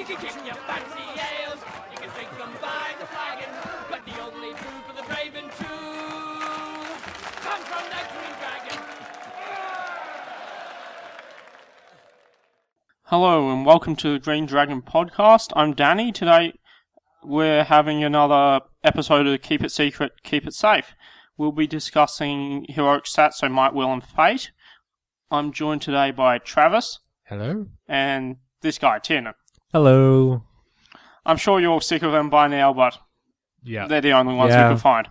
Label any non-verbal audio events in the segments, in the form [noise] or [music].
You can kick your fancy ales, you can drink them by the flagon, but the only food for the brave and true comes from the Green Dragon. Hello and welcome to the Green Dragon podcast. I'm Danny. Today we're having another episode of Keep It Secret, Keep It Safe. We'll be discussing heroic stats, so Might, Will, and Fate. I'm joined today by Travis Hello. and this guy, Tiernan. Hello. I'm sure you're all sick of them by now, but Yeah. they're the only ones Yeah. we can find.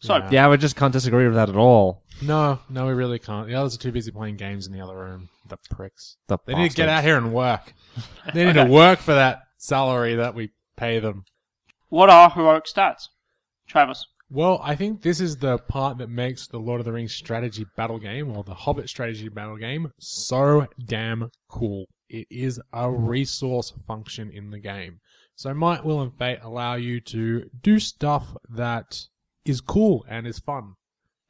So, Yeah. Yeah, we just can't disagree with that at all. No, no, we really can't. The others are too busy playing games in the other room. The pricks. The They need to get out here and work. [laughs] They need to work for that salary that we pay them. what are heroic stats? Travis. Well, I think this is the part that makes the Lord of the Rings strategy battle game or the Hobbit strategy battle game so damn cool. It is a resource function in the game. So Might, Will, and Fate allow you to do stuff that is cool and is fun.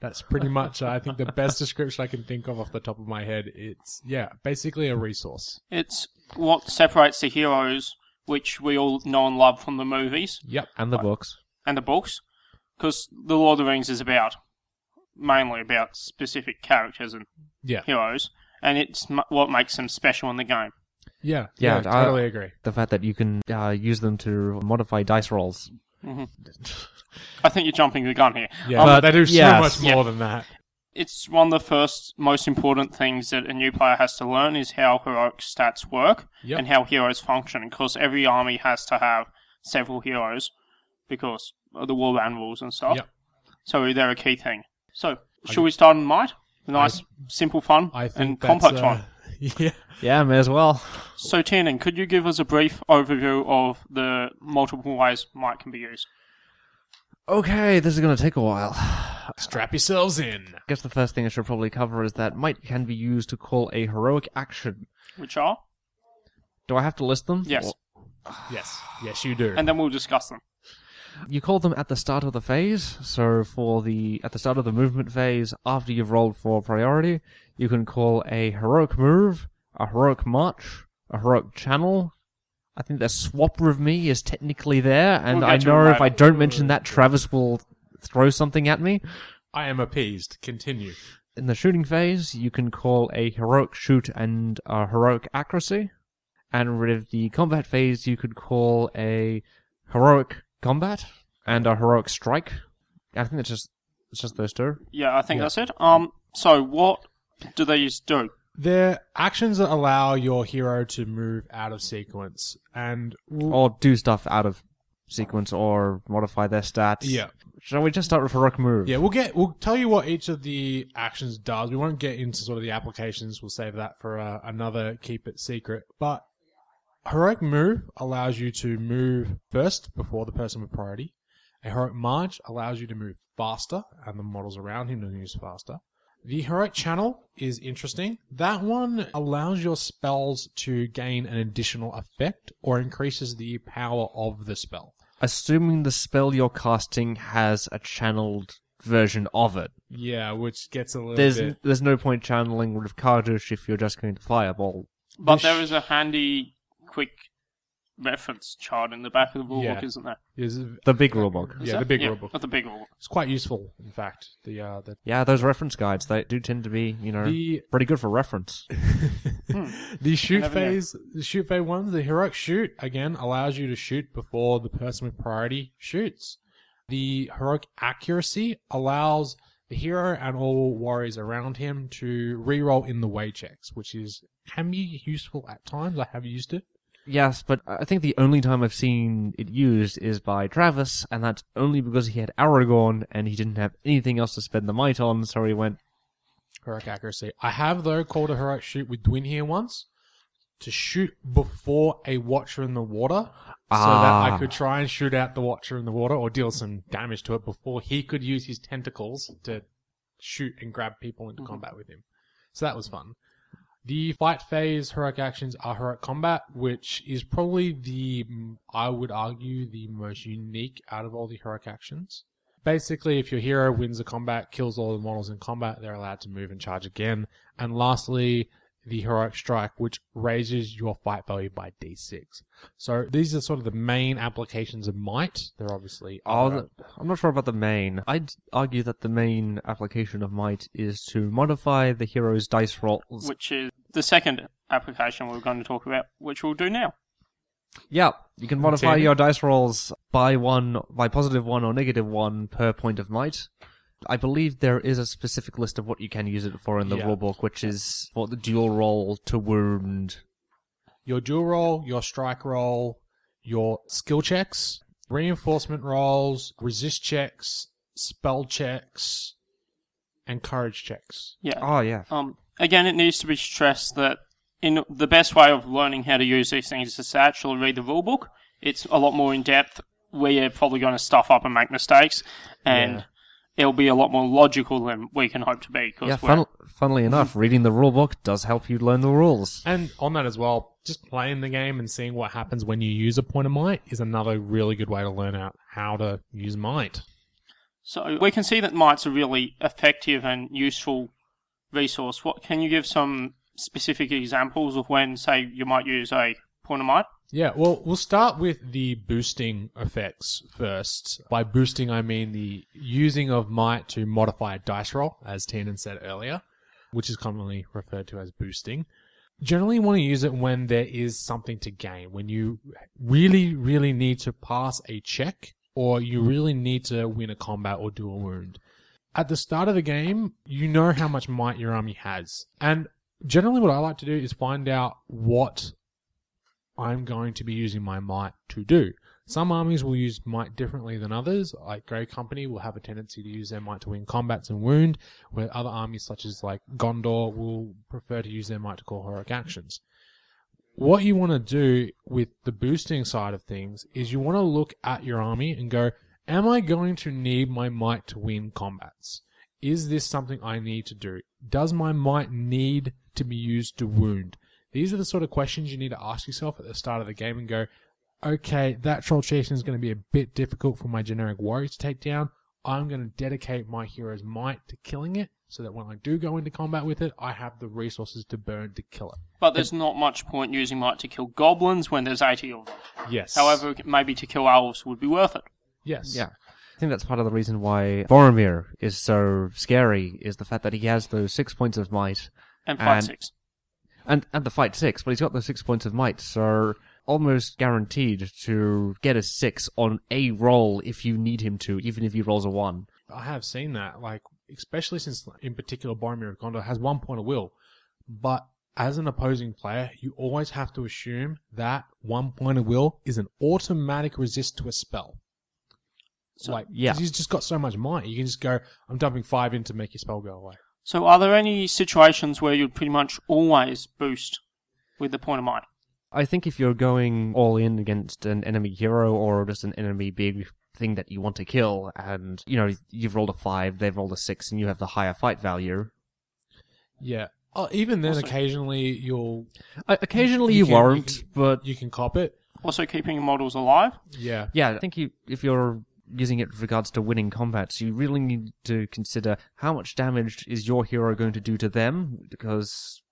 That's pretty much, I think, the [laughs] best description I can think of off the top of my head. It's, yeah, basically a resource. It's what separates the heroes, which we all know and love from the movies Yep. And the books. and the books, because The Lord of the Rings is about mainly about specific characters and Yeah. heroes, and it's m- what makes them special in the game. Yeah. Yeah, Yeah, I- totally agree. The fact that you can uh, use them to modify dice rolls. [laughs] I think you're jumping the gun here. Yeah, Um, but they do so yes. much Yeah. more than that. It's one of the first most important things that a new player has to learn is how heroic stats work Yep. and how heroes function. Because every army has to have several heroes because of the warband rules and stuff. Yep. So they're a key thing. So, should we start in might? A nice, simple, fun, I think and complex uh, one. [laughs] Yeah. Yeah, may as well. So, Tiernan, could you give us a brief overview of the multiple ways might can be used? Okay, this is going to take a while. Strap yourselves in. I guess the first thing I should probably cover is that might can be used to call a heroic action. Which are? Do I have to list them? Yes. Or- Yes. Yes, you do. And then we'll discuss them. You call them at the start of the phase. So for the at the start of the movement phase, after you've rolled for priority, you can call a heroic move, a heroic march, a heroic channel. I think the swap with me is technically there, and We'll I get to it know if. I don't mention that, Travis will throw something at me. I am appeased. Continue. In the shooting phase, you can call a heroic shoot and a heroic accuracy. And with the combat phase, you could call a heroic combat and a heroic strike. I think it's just it's just those two. Yeah, I think Yeah. that's it. Um, so what do they used to do? They're actions that allow your hero to move out of sequence. And. Or do stuff out of sequence or modify their stats. Yeah. Shall we just start with heroic move? Yeah, we'll get. We'll tell you what each of the actions does. We won't get into sort of the applications. We'll save that for uh, another keep it secret. But heroic move allows you to move first before the person with priority. A heroic march allows you to move faster, and the models around him to move faster. The heroic channel is interesting. That one allows your spells to gain an additional effect or increases the power of the spell. Assuming the spell you're casting has a channeled version of it. Yeah, which gets a little There's bit. there's no point channeling with Kardush if you're just going to fireball. But This- there is a handy, quick reference chart in the back of the rulebook, Yeah. isn't there? Is The big rulebook. Is Yeah, there? the big yeah, rulebook. Of the big rulebook. It's quite useful, in fact. The uh, the Yeah, those reference guides they do tend to be, you know, the pretty good for reference. [laughs] the shoot Never knew. phase, the shoot phase ones, the heroic shoot again allows you to shoot before the person with priority shoots. The heroic accuracy allows the hero and all warriors around him to reroll in the way checks, which is can be useful at times. I have used it. Yes, but I think the only time I've seen it used is by Travis, and that's only because he had Aragorn and he didn't have anything else to spend the might on, so he went, Heroic accuracy. I have though called a heroic shoot with Dwin here once to shoot before a Watcher in the water, so that I Ah. could try and shoot out the Watcher in the water or deal some damage to it before he could use his tentacles to shoot and grab people into combat with him. So that was fun. The fight phase heroic actions are heroic combat, which is probably the, mm, I would argue, the most unique out of all the heroic actions. Basically, if your hero wins the combat, kills all the models in combat, they're allowed to move and charge again. And lastly, the heroic strike, which raises your fight value by d6. So these are sort of the main applications of might. They're obviously Oh, other- I'm not sure about the main. I'd argue that the main application of might is to modify the hero's dice rolls. which is the second application we're going to talk about, which we'll do now. Yeah, you can modify Ten. your dice rolls by one, by positive one or negative one per point of might. I believe there is a specific list of what you can use it for in the Yeah. rulebook, which is for the dual roll to wound. your dual roll, your strike roll, your skill checks, reinforcement rolls, resist checks, spell checks, and courage checks. Yeah. Oh yeah, Um, again, it needs to be stressed that in the best way of learning how to use these things is to actually read the rulebook. It's a lot more in depth. where you're probably going to stuff up and make mistakes, and Yeah. It'll be a lot more logical than we can hope to be. Cause yeah. Fun- funnily enough, reading the rulebook does help you learn the rules. And on that as well, just playing the game and seeing what happens when you use a point of might is another really good way to learn out how to use might. So we can see that might's a really effective and useful resource. What can you give some specific examples of when, say, you might use a point of might? Yeah, well, we'll start with the boosting effects first. By boosting, I mean the using of might to modify a dice roll, as Tiernan said earlier, which is commonly referred to as boosting. Generally, you want to use it when there is something to gain, when you really, really need to pass a check, or you really need to win a combat or do a wound. At the start of the game, you know how much might your army has. And generally, what I like to do is find out what I'm going to be using my might to do. Some armies will use might differently than others. Like Grey Company will have a tendency to use their might to win combats and wound, where other armies such as like Gondor will prefer to use their might to call heroic actions. What you want to do with the boosting side of things is you want to look at your army and go, am I going to need my might to win combats? Is this something I need to do? Does my might need to be used to wound? These are the sort of questions you need to ask yourself at the start of the game and go, okay, that troll chieftain is going to be a bit difficult for my generic warrior to take down. I'm going to dedicate my hero's might to killing it so that when I do go into combat with it, I have the resources to burn to kill it. But there's not much point using might to kill goblins when there's 80 of them. Yes. However, maybe to kill elves would be worth it. yes. Yeah. I think that's part of the reason why Boromir is so scary, is the fact that he has those six points of might, And five And- six. And, and the fight six, but he's got the six points of might, so almost guaranteed to get a six on a roll if you need him to, even if he rolls a one. I have seen that, like, especially since, in particular, Boromir of Gondor has one point of will. But as an opposing player, you always have to assume that one point of will is an automatic resist to a spell. So- like, yeah. he's just got so much might. You can just go, I'm dumping five in to make your spell go away. So, are there any situations where you'd pretty much always boost with the point of might? I think if you're going all in against an enemy hero or just an enemy big thing that you want to kill, and you know you've rolled a five, they've rolled a six, and you have the higher fight value. Yeah. Oh, even then, Also- occasionally you'll Uh, occasionally You you, can- you can- but you can cop it. Also, keeping your models alive? Yeah. yeah, I think you if you're using it with regards to winning combats, you really need to consider how much damage is your hero going to do to them, because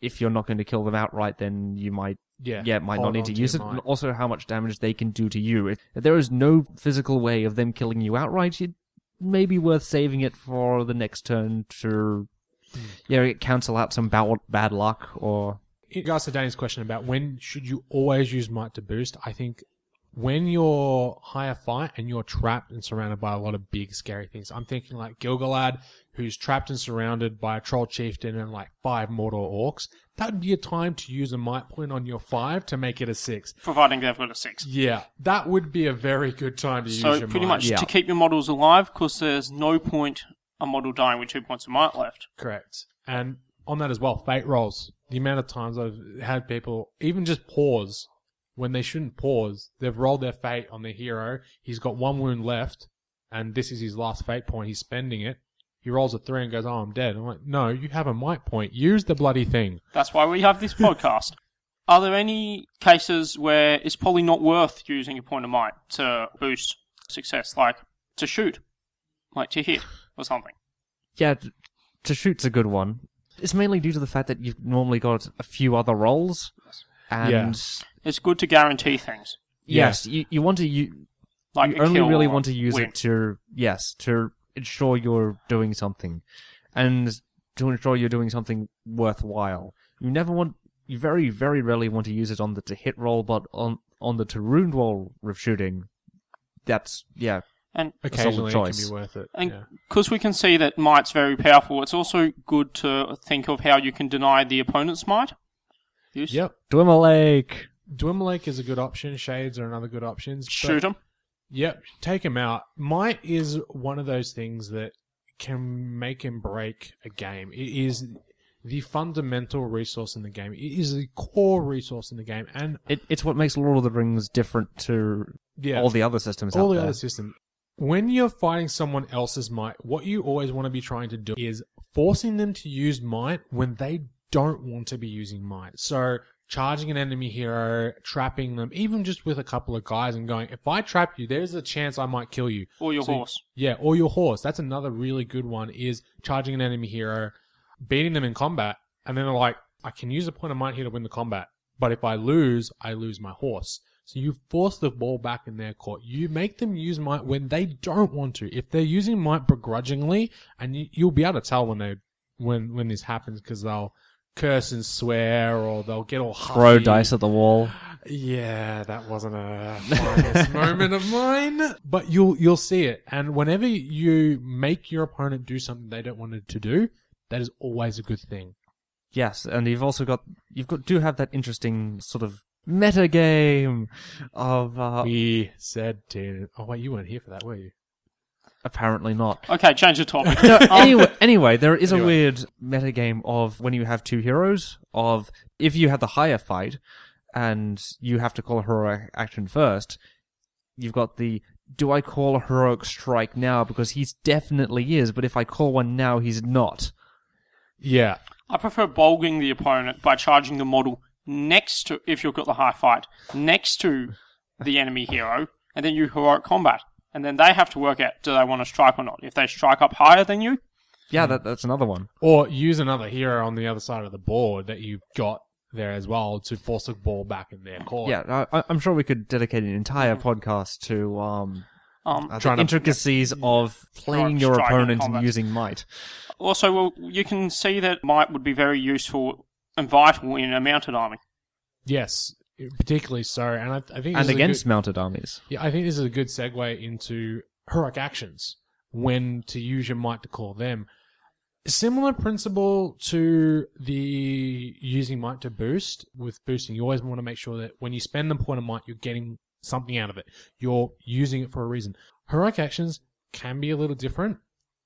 if you're not going to kill them outright, then you might Yeah. yeah, might not need to use it, your and also how much damage they can do to you. If there is no physical way of them killing you outright, it may be worth saving it for the next turn to, Hmm. yeah, cancel out some bad, bad luck or. in regards to Danny's question about when should you always use might to boost, I think when you're higher fight and you're trapped and surrounded by a lot of big scary things, I'm thinking like Gilgalad, who's trapped and surrounded by a troll chieftain and like five mortal orcs. That would be a time to use a might point on your five to make it a six. Providing they've got a six. Yeah, that would be a very good time to use So, your pretty might. much Yeah. to keep your models alive, because there's no point a model dying with two points of might left. Correct. And on that as well, fate rolls. The amount of times I've had people even just pause when they shouldn't pause. They've rolled their fate on their hero. He's got one wound left, and this is his last fate point. He's spending it. He rolls a three and goes, "Oh, I'm dead." I'm like, "No, you have a might point. Use the bloody thing." That's why we have this podcast. [laughs] Are there any cases where it's probably not worth using a point of might to boost success, like to shoot, like to hit or something? Yeah, to shoot's a good one. It's mainly due to the fact that you've normally got a few other roles, and Yeah. It's good to guarantee things. yes, you, you want to you, Like you only really want to use win. it to yes to ensure you're doing something, and to ensure you're doing something worthwhile. You never want you very very rarely want to use it on the to hit roll, but on on the to wound roll with shooting, that's yeah And Occasionally, it can be worth it. And yeah. because we can see that might's very powerful, it's also good to think of how you can deny the opponent's might. Use. Yep. Dwimmerlaik. Dwimmerlaik is a good option. Shades are another good option. Shoot them. Yep, take him out. Might is one of those things that can make and break a game. It is the fundamental resource in the game. It is the core resource in the game, and It, it's what makes Lord of the Rings different to yeah, all the other systems all out the there. other systems. When you're fighting someone else's might, what you always want to be trying to do is forcing them to use might when they don't want to be using might. So charging an enemy hero, trapping them, even just with a couple of guys and going, if I trap you, there's a chance I might kill you. Or your So- horse. Yeah, or your horse. That's another really good one is charging an enemy hero, beating them in combat, and then they're like, I can use a point of might here to win the combat. But if I lose, I lose my horse. So you force the ball back in their court. You make them use might when they don't want to. If they're using might begrudgingly, and you, you'll be able to tell when they when when this happens because they'll curse and swear or they'll get all Throw huffy. dice at the wall. Yeah, that wasn't a finest [laughs] moment of mine. But you'll you'll see it, and whenever you make your opponent do something they don't want it to do, that is always a good thing. Yes, and you've also got you've got do have that interesting sort of meta game of uh, We said to oh wait, you weren't here for that, were you? Apparently not. Okay, change the topic. No, [laughs] anyway, anyway, there is a Anyway. weird meta game of when you have two heroes of if you have the higher fight and you have to call a heroic action first, you've got the do I call a heroic strike now because he's definitely is, but if I call one now he's not. Yeah, I prefer bulging the opponent by charging the model next to, if you've got the high fight, next to the enemy hero, and then you heroic combat. And then they have to work out do they want to strike or not. If they strike up higher than you, Yeah, that, that's another one. or use another hero on the other side of the board that you've got there as well to force the ball back in their court. Yeah, I, I'm sure we could dedicate an entire podcast to um, um, uh, the Trying to- intricacies of playing your striking opponent and using might. also, well, you can see that might would be very useful and vital in a mounted army. Yes, particularly so, and I, I think And against good- mounted armies. Yeah, I think this is a good segue into heroic actions. When to use your might to call them. Similar principle to the using might to boost. With boosting, you always want to make sure that when you spend the point of might, you're getting something out of it. You're using it for a reason. Heroic actions can be a little different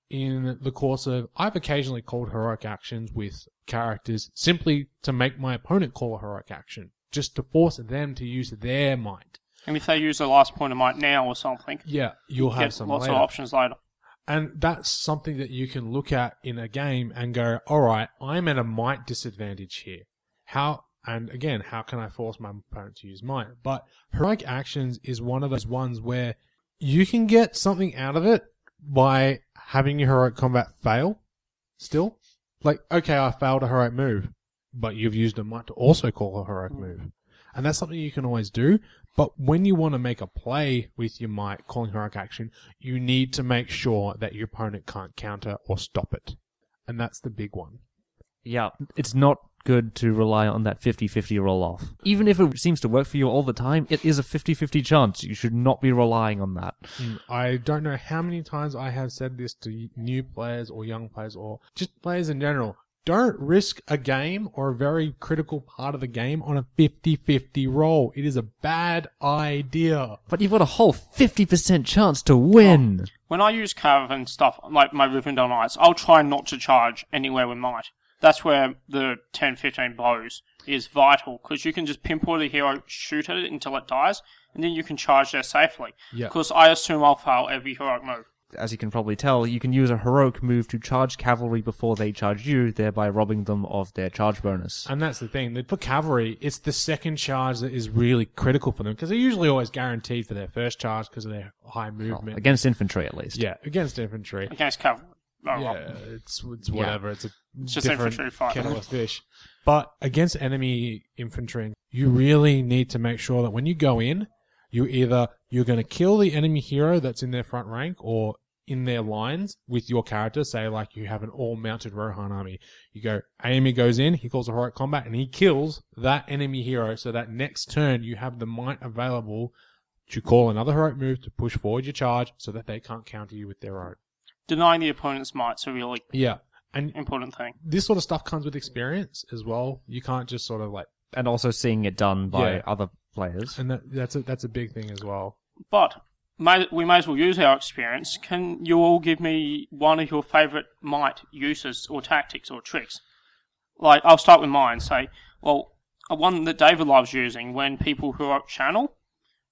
in the course of. I've occasionally called heroic actions with characters simply to make my opponent call a heroic action, just to force them to use their might. And if they use the last point of might now or something, Yeah, you'll have some lots later. of options later. And that's something that you can look at in a game and go, all right, I'm at a might disadvantage here. How, and again, how can I force my opponent to use might? But heroic actions is one of those ones where you can get something out of it by having your heroic combat fail still. Like, okay, I failed a heroic move, but you've used a might to also call a heroic mm. move. And that's something you can always do. But when you want to make a play with your might, calling heroic action, you need to make sure that your opponent can't counter or stop it. And that's the big one. Yeah, it's not good to rely on that 50-50 roll off. Even if it seems to work for you all the time, it is a 50-50 chance. You should not be relying on that. Mm, I don't know how many times I have said this to new players or young players or just players in general. Don't risk a game or a very critical part of the game on a 50-50 roll. It is a bad idea. But you've got a whole 50% chance to win. When I use Cav and stuff, like my Rivendell Knights, I'll try not to charge anywhere with might. That's where the 10, 15 blows is vital, because you can just pinpoint the hero, shoot at it until it dies, and then you can charge there safely. Yeah. Because I assume I'll fail every heroic move. As you can probably tell, you can use a heroic move to charge cavalry before they charge you, thereby robbing them of their charge bonus. And that's the thing. that For cavalry, it's the second charge that is really critical for them because they're usually always guaranteed for their first charge because of their high oh, movement. Against infantry, at least. yeah, against infantry. Against cavalry. Oh, yeah, well, it's it's whatever. It's a It's just infantry fight. kettle of fish. But against enemy infantry, you really need to make sure that when you go in, you either you're going to kill the enemy hero that's in their front rank or in their lines with your character. Say like you have an all-mounted Rohan army. You go, Amy goes in, he calls a heroic combat, and he kills that enemy hero. So that next turn you have the might available to call another heroic move to push forward your charge, so that they can't counter you with their own. Denying the opponent's might's a really Yeah, and important thing. this sort of stuff comes with experience as well. You can't just sort of like, And also seeing it done by Yeah. other players. and that, that's a that's a big thing as well. But may, we may as well use our experience. Can you all give me one of your favourite might uses or tactics or tricks? Like, I'll start with mine. Say, well, a one that David loves using when people who are channel,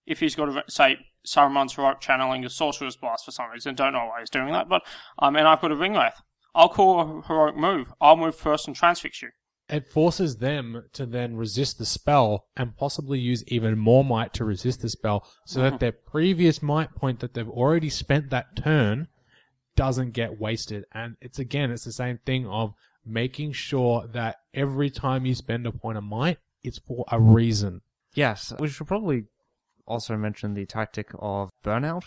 if he's got a, say, Saruman's heroic channeling a sorcerer's blast for some reason, don't know why he's doing that, but, um, and I've got a ring wraith. I'll call a heroic move. I'll move first and transfix you. It forces them to then resist the spell and possibly use even more might to resist the spell, so that mm-hmm. their previous might point that they've already spent that turn doesn't get wasted. And it's again, it's the same thing of making sure that every time you spend a point of might, it's for a reason. Yes, we should probably also mention the tactic of burnout.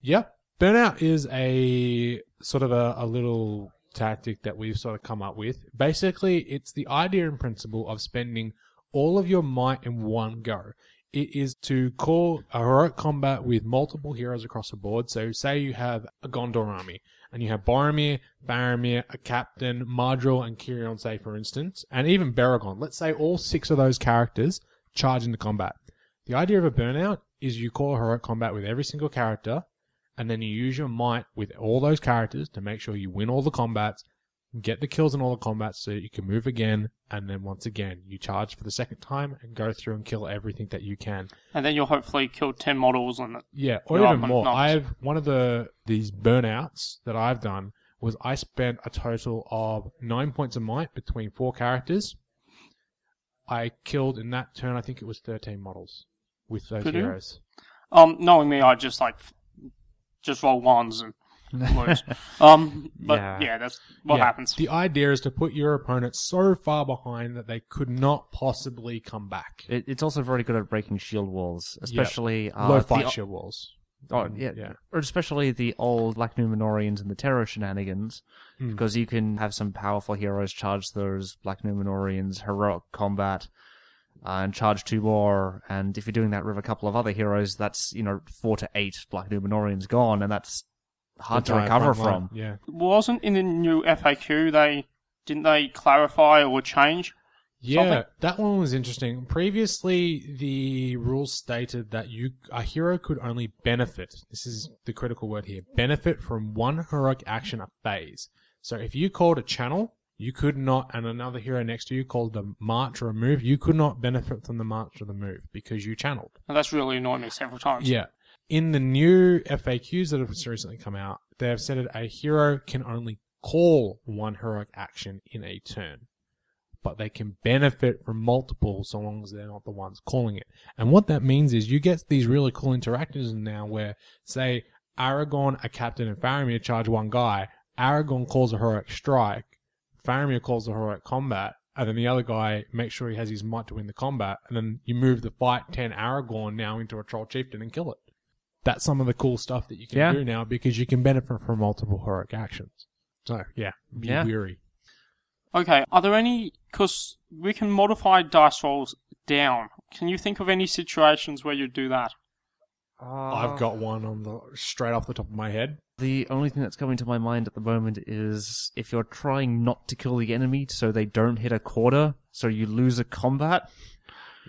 Yeah. Burnout is a sort of a, a little tactic that we've sort of come up with. Basically, it's the idea and principle of spending all of your might in one go. It is to call a heroic combat with multiple heroes across the board. So say you have a Gondor army and you have Boromir, Faramir, a captain, Madril, and Cirion, say for instance, and even Beregond. Let's say all six of those characters charge into combat. The idea of a burnout is you call a heroic combat with every single character, and then you use your might with all those characters to make sure you win all the combats, get the kills in all the combats so that you can move again, and then once again you charge for the second time and go through and kill everything that you can. And then you'll hopefully kill 10 models and Yeah, or even more. I've one of the these burnouts that I've done was I spent a total of nine points of might between four characters. I killed in that turn. I think it was thirteen models with those deal. heroes. Um, knowing me, I just like just roll ones and lose. um, but Yeah. yeah, that's what Yeah, happens. The idea is to put your opponent so far behind that they could not possibly come back. It, it's also very good at breaking shield walls, especially uh, Low the- fight shield walls. Oh, yeah, yeah. or especially the old Black Numenoreans and the Terror shenanigans, Mm. because you can have some powerful heroes charge those Black Numenoreans, heroic combat, uh, and charge two more. And if you're doing that with a couple of other heroes, that's you know four to eight Black Numenoreans gone, and that's hard to recover front line, from. Yeah. Wasn't in the new FAQ they didn't they clarify or change? Yeah, Something? that one was interesting. Previously, the rules stated that you a hero could only benefit. This is the critical word here: benefit from one heroic action a phase. So, if you called a channel, you could not, and another hero next to you called the march or a move, you could not benefit from the march or the move because you channeled. And that's really annoyed me several times. Yeah. In the new FAQs that have recently come out, they have said that a hero can only call one heroic action in a turn, but they can benefit from multiple so long as they're not the ones calling it. And what that means is you get these really cool interactions now where, say, Aragorn, a captain, and Faramir charge one guy. Aragorn calls a heroic strike. Faramir calls the heroic combat. And then the other guy makes sure he has his might to win the combat. And then you move the fight 10 Aragorn now into a Troll Chieftain and kill it. That's some of the cool stuff that you can Yeah. do now because you can benefit from multiple heroic actions. So, yeah, be Yeah. weary. Okay, are there any? Because we can modify dice rolls down. Can you think of any situations where you'd do that? Uh, I've got one on the straight off the top of my head. The only thing that's coming to my mind at the moment is if you're trying not to kill the enemy so they don't hit a quarter, so you lose a combat.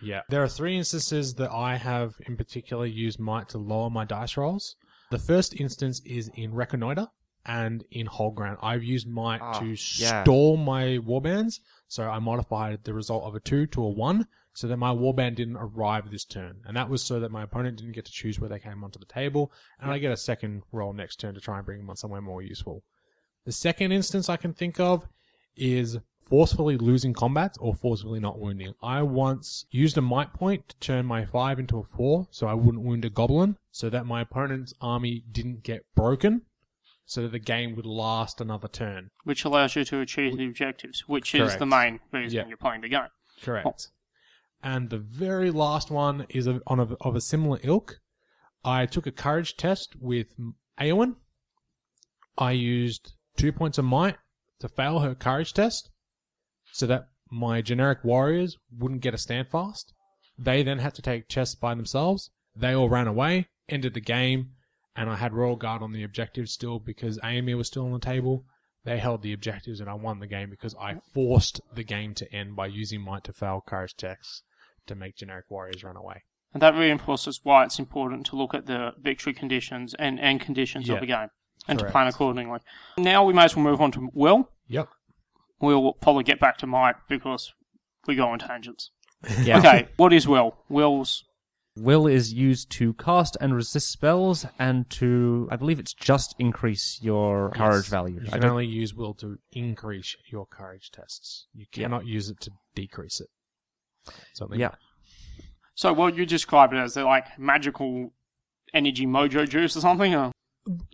Yeah. There are three instances that I have in particular used might to lower my dice rolls. The first instance is in Reconnoiter and in Hold Ground. I've used might Ah, to yeah. stall my warbands, so I modified the result of a 2 to a 1 so that my warband didn't arrive this turn. And that was so that my opponent didn't get to choose where they came onto the table, and I get a second roll next turn to try and bring them on somewhere more useful. The second instance I can think of is forcefully losing combat or forcefully not wounding. I once used a might point to turn my 5 into a 4 so I wouldn't wound a goblin so that my opponent's army didn't get broken so that the game would last another turn. which allows you to achieve the objectives, which is the main reason Yeah. you're playing the game. Correct. And the very last one is of, on a, of a similar ilk. I took a courage test with Eowyn. I used two points of might to fail her courage test, so that my generic warriors wouldn't get a standfast. They then had to take chests by themselves. They all ran away, ended the game, and I had Royal Guard on the objectives still because Eomer was still on the table. They held the objectives and I won the game because I forced the game to end by using might to fail courage checks to make generic warriors run away. And that reinforces why it's important to look at the victory conditions and end conditions Yeah. of the game and to plan accordingly. Now we may as well move on to Will. Yep. We'll probably get back to Might because we go on tangents. [laughs] Yeah. Okay, what is Will? Will's Will is used to cast and resist spells, and to I believe it's just increase your courage value. You I can don't- only use will to increase your courage tests. You cannot use it to decrease it. Something. yeah. so what you describe it as the like magical energy mojo juice or something? Or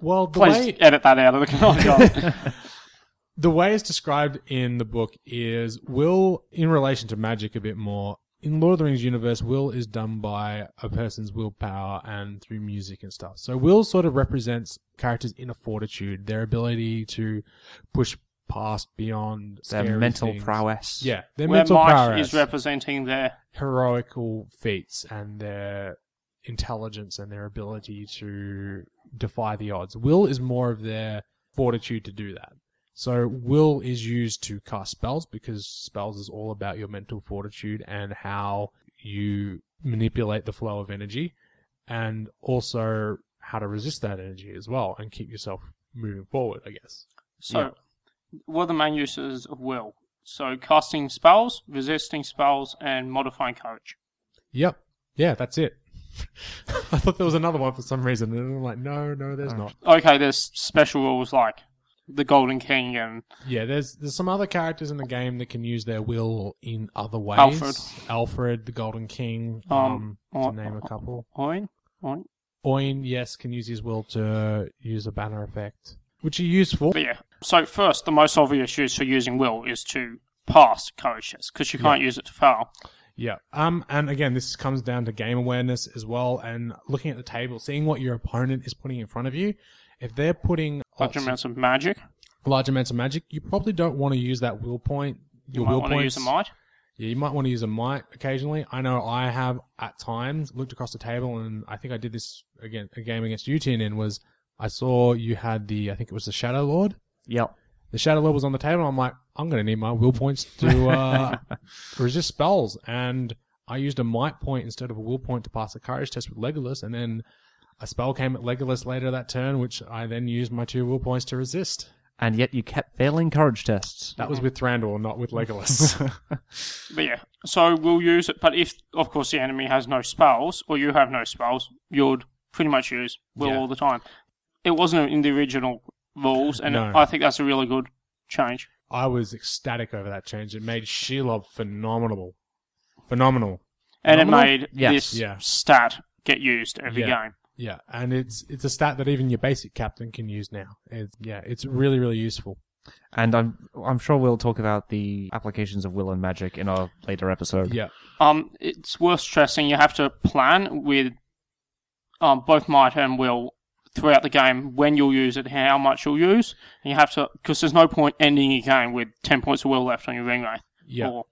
Well, the please way edit that out of the podcast. [laughs] [laughs] the way it's described in the book is will in relation to magic a bit more in lord of the rings universe will is done by a person's willpower and through music and stuff so will sort of represents characters inner fortitude their ability to push past beyond Their scary mental things. prowess. yeah their Where mental Might prowess is representing their heroical feats and their intelligence and their ability to defy the odds. Will is more of their fortitude to do that. So will is used to cast spells because spells is all about your mental fortitude and how you manipulate the flow of energy and also how to resist that energy as well and keep yourself moving forward, I guess. So, Yeah. What are the main uses of will? So, casting spells, resisting spells, and modifying courage. Yep. Yeah, that's it. [laughs] I thought there was another one for some reason, and I'm like, no, no, there's not. Okay, there's special rules like the Golden King and Yeah, there's there's some other characters in the game that can use their will in other ways. Alfred. Alfred, the Golden King, Um, um, to or- name a couple. Oin. Oin. Oin, yes, can use his will to use a banner effect, which he used for. But yeah. So first, the most obvious use for using will is to pass courage tests because you can't use it to fail. Yeah. Um, and again, this comes down to game awareness as well, and looking at the table, seeing what your opponent is putting in front of you. If they're putting Large lots amounts of magic. large amounts of magic, you probably don't want to use that will point. You Your might will want to use a might. Yeah, you might want to use a might occasionally. I know I have at times looked across the table, and I think I did this again a game against you, and was I saw you had the I think it was the Shadow Lord. Yep. The Shadow Lord was on the table. I'm like, I'm going to need my will points to uh, [laughs] resist spells, and I used a might point instead of a will point to pass a courage test with Legolas, and then a spell came at Legolas later that turn, which I then used my two will points to resist. And yet you kept failing courage tests. That was with Thranduil, not with Legolas. [laughs] [laughs] But yeah, so we'll use it. But if, of course, the enemy has no spells or you have no spells, you'd pretty much use will Yeah. all the time. It wasn't in the original rules, and No. I think that's a really good change. I was ecstatic over that change. It made Shelob phenomenal. Phenomenal. And it Phenomenal? made Yes. this Yeah. stat get used every Yeah. game. Yeah, and it's it's a stat that even your basic captain can use now. It's, yeah, it's really really useful. And I'm I'm sure we'll talk about the applications of will and magic in a later episode. Yeah, Um, it's worth stressing you have to plan with um, both might and will throughout the game when you'll use it, how much you'll use. And you have to, because there's no point ending your game with 10 points of will left on your ring wraith. yeah. Or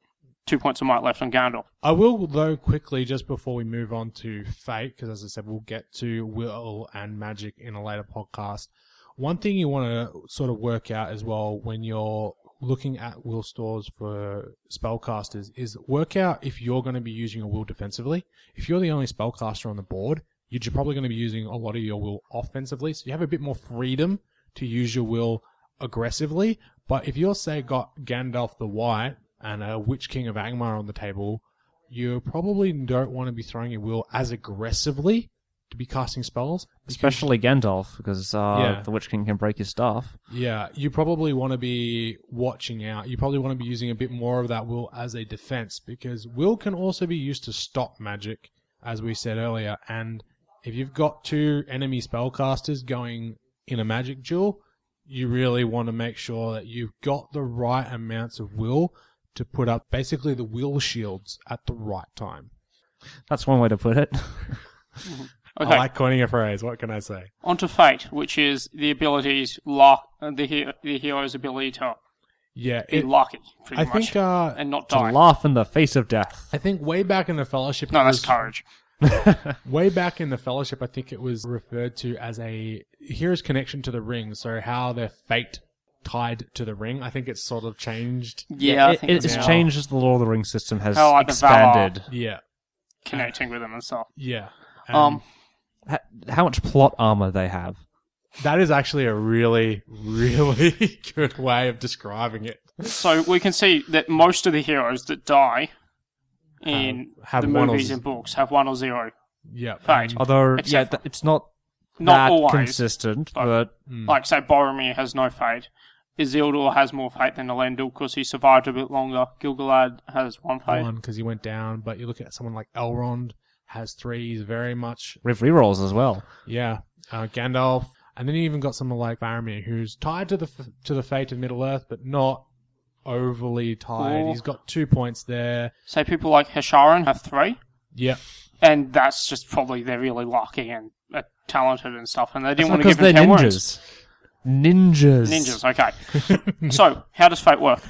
2 points of might left on Gandalf. I will though quickly just before we move on to fate, because as I said, we'll get to will and magic in a later podcast. One thing you want to sort of work out as well when you're looking at will stores for spellcasters is work out if you're going to be using a will defensively. If you're the only spellcaster on the board, you're probably going to be using a lot of your will offensively, so you have a bit more freedom to use your will aggressively. But if you're say got Gandalf the White and a Witch King of Angmar on the table, you probably don't want to be throwing your will as aggressively to be casting spells. Especially Gandalf, because uh, Yeah. the Witch King can break his staff. yeah, you probably want to be watching out. You probably want to be using a bit more of that will as a defense because will can also be used to stop magic, as we said earlier. And if you've got two enemy spellcasters going in a magic duel, you really want to make sure that you've got the right amounts of will to put up basically the will shields at the right time. That's one way to put it. [laughs] Okay, I like coining a phrase. What can I say? onto fate, which is the abilities luck, uh, the he- the hero's ability to Yeah, be it, lucky, pretty I much, think uh, and not to die. laugh in the face of death. I think way back in the fellowship, no, that's was- courage. [laughs] Way back in the fellowship, I think it was referred to as a hero's connection to the ring. So how their fate tied to the ring. I think it's sort of changed. Yeah, I it, think it- it's now- changed as the Lord of the Ring system has How like expanded. Yeah, connecting with them and stuff. yeah. Um, Ha- How much plot armor they have. that is actually a really, really [laughs] good way of describing it. so we can see that most of the heroes that die in Have- have the one movies z- and books have one or zero Yeah, fate. um, Although, yeah, th- it's not Not that always. consistent, but- but mm. Like, say, Boromir has no fate. Isildur has more fate than Elendil because he survived a bit longer. Gilgalad has one fate. one because he went down. But you look at someone like Elrond has three. He's very much with rerolls as well. yeah. Uh, Gandalf, and then you even got someone like Faramir who's tied to the f- to the fate of Middle Earth, but not overly tied. Or- He's got two points there. So people like Hasharan have three, Yeah, and that's just probably they're really lucky and uh, talented and stuff, and they didn't want to give them 10 wounds. ninjas. Ninjas. Ninjas, okay. [laughs] so, how does fate work?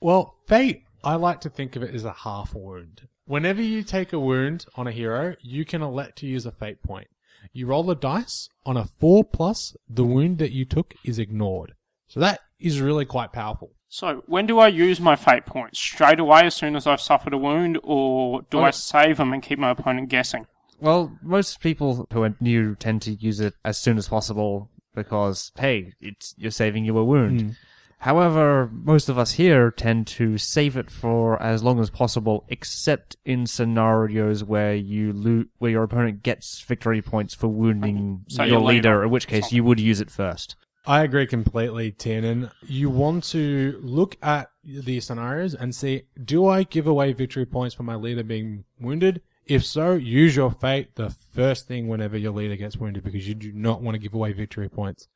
Well, fate, I like to think of it as a half wound. Whenever you take a wound on a hero, you can elect to use a fate point. You roll the dice on a four plus, the wound that you took is ignored. So that is really quite powerful. So, when do I use my fate points? Straight away as soon as I've suffered a wound, or do I save them and keep my opponent guessing? Well, most people who are new tend to use it as soon as possible because, hey, it's you're saving you a wound. Mm. However, most of us here tend to save it for as long as possible, except in scenarios where you lo- where your opponent gets victory points for wounding So your your leader. leader, in which case you would use it first. I agree completely, Tiernan. You want to look at the scenarios and see, do I give away victory points for my leader being wounded? If so, use your fate the first thing whenever your leader gets wounded because you do not want to give away victory points.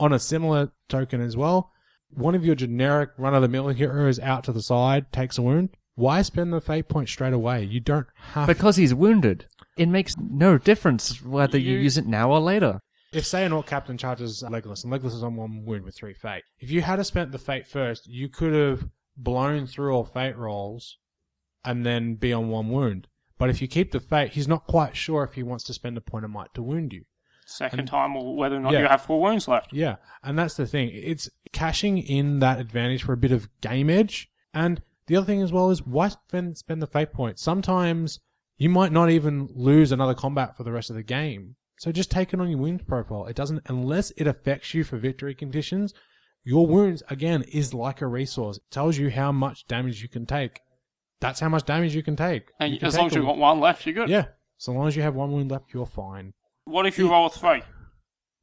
On a similar token as well, one of your generic run of the mill heroes out to the side takes a wound. Why spend the fate point straight away? You don't have Because he's wounded. It makes no difference whether you, You- use it now or later. If say an orc captain charges Legolas and Legolas is on one wound with three fate, if you had spent the fate first, you could have blown through all fate rolls and then be on one wound. But if you keep the fate, he's not quite sure if he wants to spend a point of might to wound you. Second time, or whether or not Yeah. you have four wounds left. Yeah, and that's the thing. It's cashing in that advantage for a bit of game edge. And the other thing as well is why spend spend the fate point? Sometimes you might not even lose another combat for the rest of the game. So just take it on your wounds profile. It doesn't unless it affects you for victory conditions. Your wounds again is like a resource. It tells you how much damage you can take. That's how much damage you can take. And You can as take long as you've got one left, you're good. yeah, so long as you have one wound left, you're fine. What if you roll a three?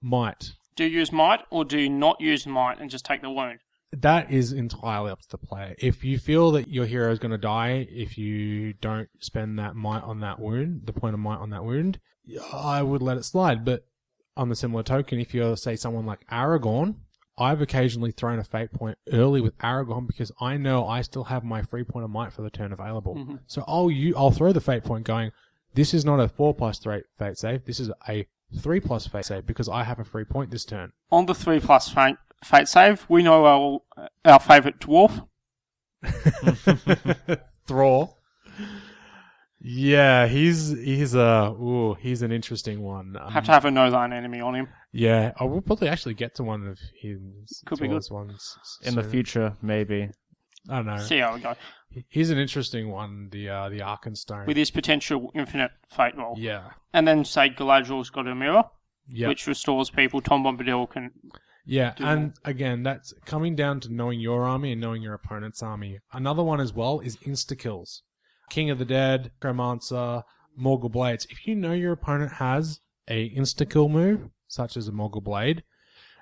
Might Do you use might, or do you not use might and just take the wound? That is entirely up to the player. If you feel that your hero is going to die if you don't spend that might on that wound, the point of might on that wound, I would let it slide. But on the similar token, if you're say someone like Aragorn, I've occasionally thrown a fate point early with Aragorn because I know I still have my free point of might for the turn available. Mm-hmm. So I'll you I'll throw the fate point going. This is not a four plus three fate save. This is a three plus fate save because I have a free point this turn. On the three plus fate, fate save, we know our our favourite dwarf. [laughs] Thror. Yeah, he's he's a ooh, he's an interesting one. Um, Have to have a no thine enemy on him. yeah, I will probably actually get to one of his Could be Thror's ones In the soon. future, maybe. I don't know. See how we go He's an interesting one. The uh, the Arkenstone. with his potential infinite fate roll. yeah, And then say Galadriel's got a mirror, yeah, which restores people. Tom Bombadil can. Yeah. do And again, that's coming down to knowing your army and knowing your opponent's army. Another one as well is insta kills. King of the Dead, Chromancer, Morgul Blades. If you know your opponent has a insta kill move, such as a Morgul Blade,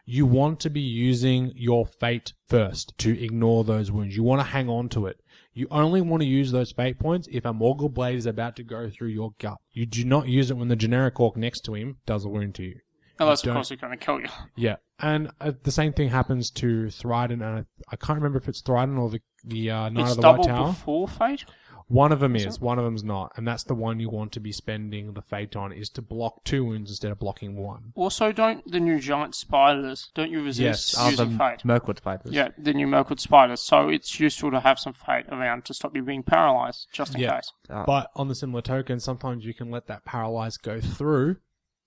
you want to be using your fate first to ignore those wounds. You want to hang on to it. You only want to use those fate points if a Morgul Blade is about to go through your gut. You do not use it when the generic orc next to him does a wound to you. Unless, You of don't- course, it's going to kill you. Yeah, and uh, the same thing happens to Thryden, and I, I can't remember if it's Thryden or the the uh, Knight It's of the White double Tower. before fate. One of them Is is, one of them's not, and that's the one you want to be spending the fate on is to block two wounds instead of blocking one. Also, don't the new giant spiders, don't you resist Yes. Are the using fate? Mirkwood spiders. Yeah, the new Mirkwood spiders. So it's useful to have some fate around to stop you being paralyzed, just in Yeah. case. Ah, But on the similar token, sometimes you can let that paralyze go through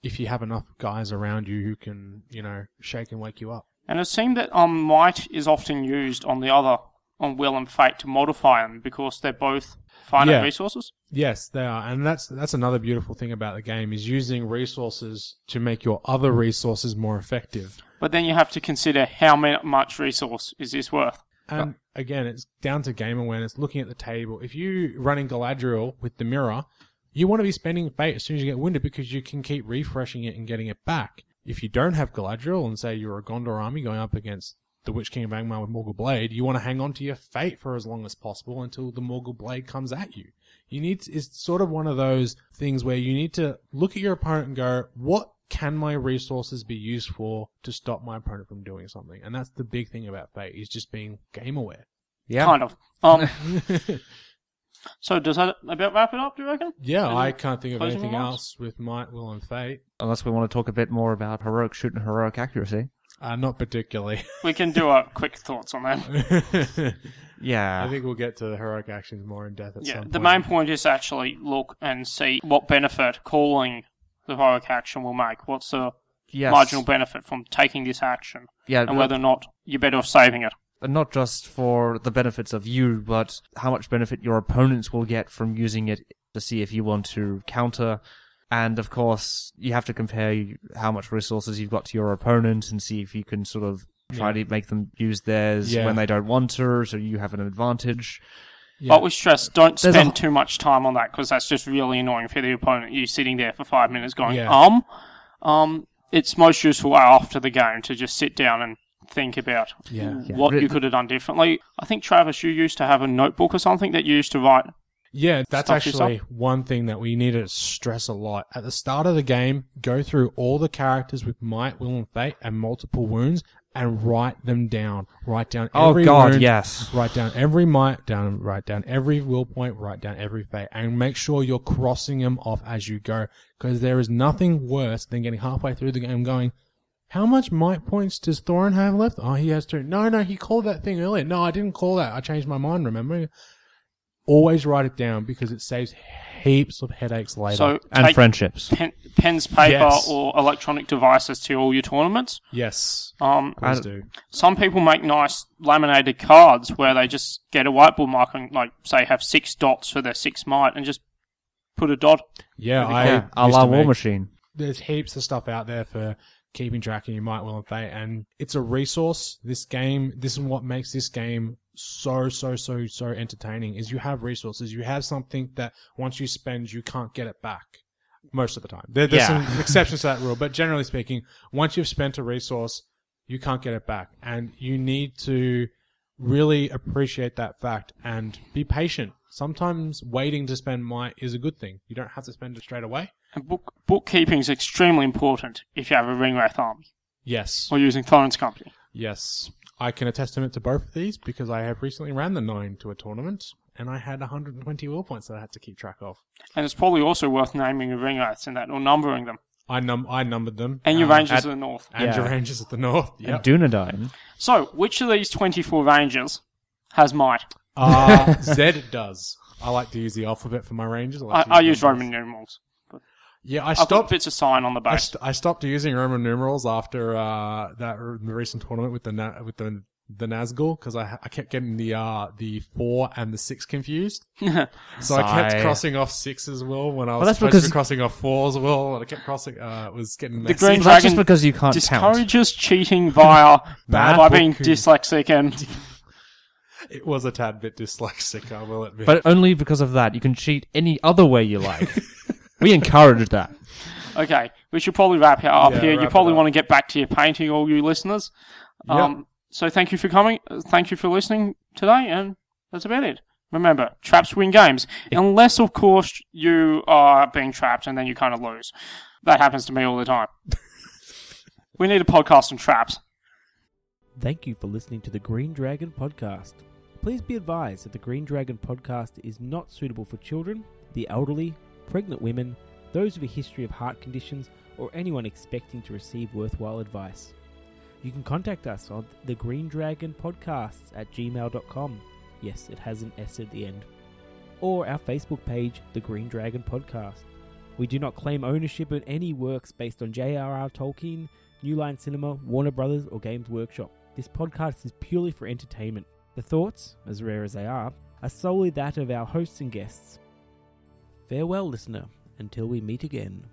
if you have enough guys around you who can, you know, shake and wake you up. And it seemed that um, might is often used on the other, on will and fate to modify them because they're both finite Yeah. resources. Yes, they are, and that's that's another beautiful thing about the game is using resources to make your other resources more effective. But then you have to consider how much resource is this worth. And again, it's down to game awareness, looking at the table. If you running Galadriel with the mirror, you want to be spending fate as soon as you get wounded because you can keep refreshing it and getting it back. If you don't have Galadriel and say you're a Gondor army going up against the Witch King of Angmar with Morgul Blade, you want to hang on to your fate for as long as possible until the Morgul Blade comes at you. You need to, it's sort of one of those things where you need to look at your opponent and go, what can my resources be used for to stop my opponent from doing something? And that's the big thing about fate is just being game aware. yeah. Kind of. Um, [laughs] so does that about wrap it up, do you reckon? Yeah, Any I can't think of anything remarks? else with might, will, and fate. Unless we want to talk a bit more about heroic shoot and heroic accuracy. Uh, not particularly. [laughs] We can do our quick thoughts on that. [laughs] Yeah, I think we'll get to the heroic actions more in depth at Yeah, some the point. main point is actually look and see what benefit calling the heroic action will make. What's the yes. marginal benefit from taking this action, Yeah. and whether or not you're better off saving it. And not just for the benefits of you, but how much benefit your opponents will get from using it to see if you want to counter. And of course, you have to compare how much resources you've got to your opponent and see if you can sort of try Yeah. to make them use theirs Yeah. when they don't want to, so you have an advantage. Yeah. But we stress, don't There's a- spend too much time on that because that's just really annoying for the opponent. You sitting there for five minutes going, Yeah. um, um. It's most useful after the game to just sit down and think about Yeah. Yeah. what But- you could have done differently. I think Travis, you used to have a notebook or something that you used to write. Yeah, that's Stuff actually yourself? one thing that we need to stress a lot. At the start of the game, go through all the characters with might, will, and fate and multiple wounds and write them down. Write down Oh god, wound, yes. Write down every might, down, write down every will point, write down every fate, and make sure you're crossing them off as you go. Because there is nothing worse than getting halfway through the game going, how much might points does Thorin have left? Oh, he has two. No, no, he called that thing earlier. No, I didn't call that. I changed my mind, remember? Always write it down because it saves heaps of headaches later. So And take friendships. pen, pens, paper, Yes. or electronic devices to all your tournaments. yes, Um, please I- do. some people make nice laminated cards where they just get a whiteboard marker and, like, say, have six dots for their six might and just put a dot. Yeah, I yeah, a used la to War make- Machine. there's heaps of stuff out there for keeping track of your might, will, and fate, and it's a resource. This game, this is what makes this game so, so, so, so entertaining. Is you have resources, you have something that once you spend, you can't get it back. Most of the time, there, there's Yeah. some exceptions to that rule, but generally speaking, once you've spent a resource, you can't get it back, and you need to really appreciate that fact and be patient. Sometimes waiting to spend might is a good thing. You don't have to spend it straight away. And book, bookkeeping is extremely important if you have a ring wraith army Yes. or using Thorin's company. Yes, I can attest to it to both of these because I have recently ran the nine to a tournament, and I had 120 will points that I had to keep track of. And it's probably also worth naming the ring wraiths in that or numbering them. I num I numbered them And your um, rangers at- to the north. and your rangers at the north. And Yep. Dunedain. So, which of these 24 rangers has might? Uh, [laughs] Z does. I like to use the alphabet for my rangers. I, like to I use numbers. Roman numerals. Yeah, I I've got stopped. bits of sign on the I, st- I stopped using Roman numerals after uh, that r- the recent tournament with the na- with the the Nazgul because I I kept getting the uh the four and the six confused. [laughs] So I kept crossing off six as well when I was that's supposed to be crossing off four as well. And I kept crossing. Uh, it was getting The messy. Green Well, that's just because you can't count. discourages cheating via [laughs] Bad by being bookkeeping. dyslexic and [laughs] It was a tad bit dyslexic, I will admit. But only because of that. You can cheat any other way you like. We encourage that. okay. We should probably wrap it up Yeah, here. You wrap it probably want to get back to your painting, all you listeners. Yep. Um, so thank you for coming. Uh, Thank you for listening today, and that's about it. Remember, traps win games, unless of course you are being trapped and then you kind of lose. That happens to me all the time. [laughs] We need a podcast on traps. Thank you for listening to the Green Dragon Podcast. Please be advised that the Green Dragon Podcast is not suitable for children, the elderly, pregnant women, those with a history of heart conditions, or anyone expecting to receive worthwhile advice. You can contact us on the Green Dragon Podcasts at gmail.com. Yes, it has an S at the end. Or our Facebook page, The Green Dragon Podcast. We do not claim ownership of any works based on J.R.R. Tolkien, New Line Cinema, Warner Brothers, or Games Workshop. This podcast is purely for entertainment. The thoughts, as rare as they are, are solely that of our hosts and guests. Farewell, listener, until we meet again.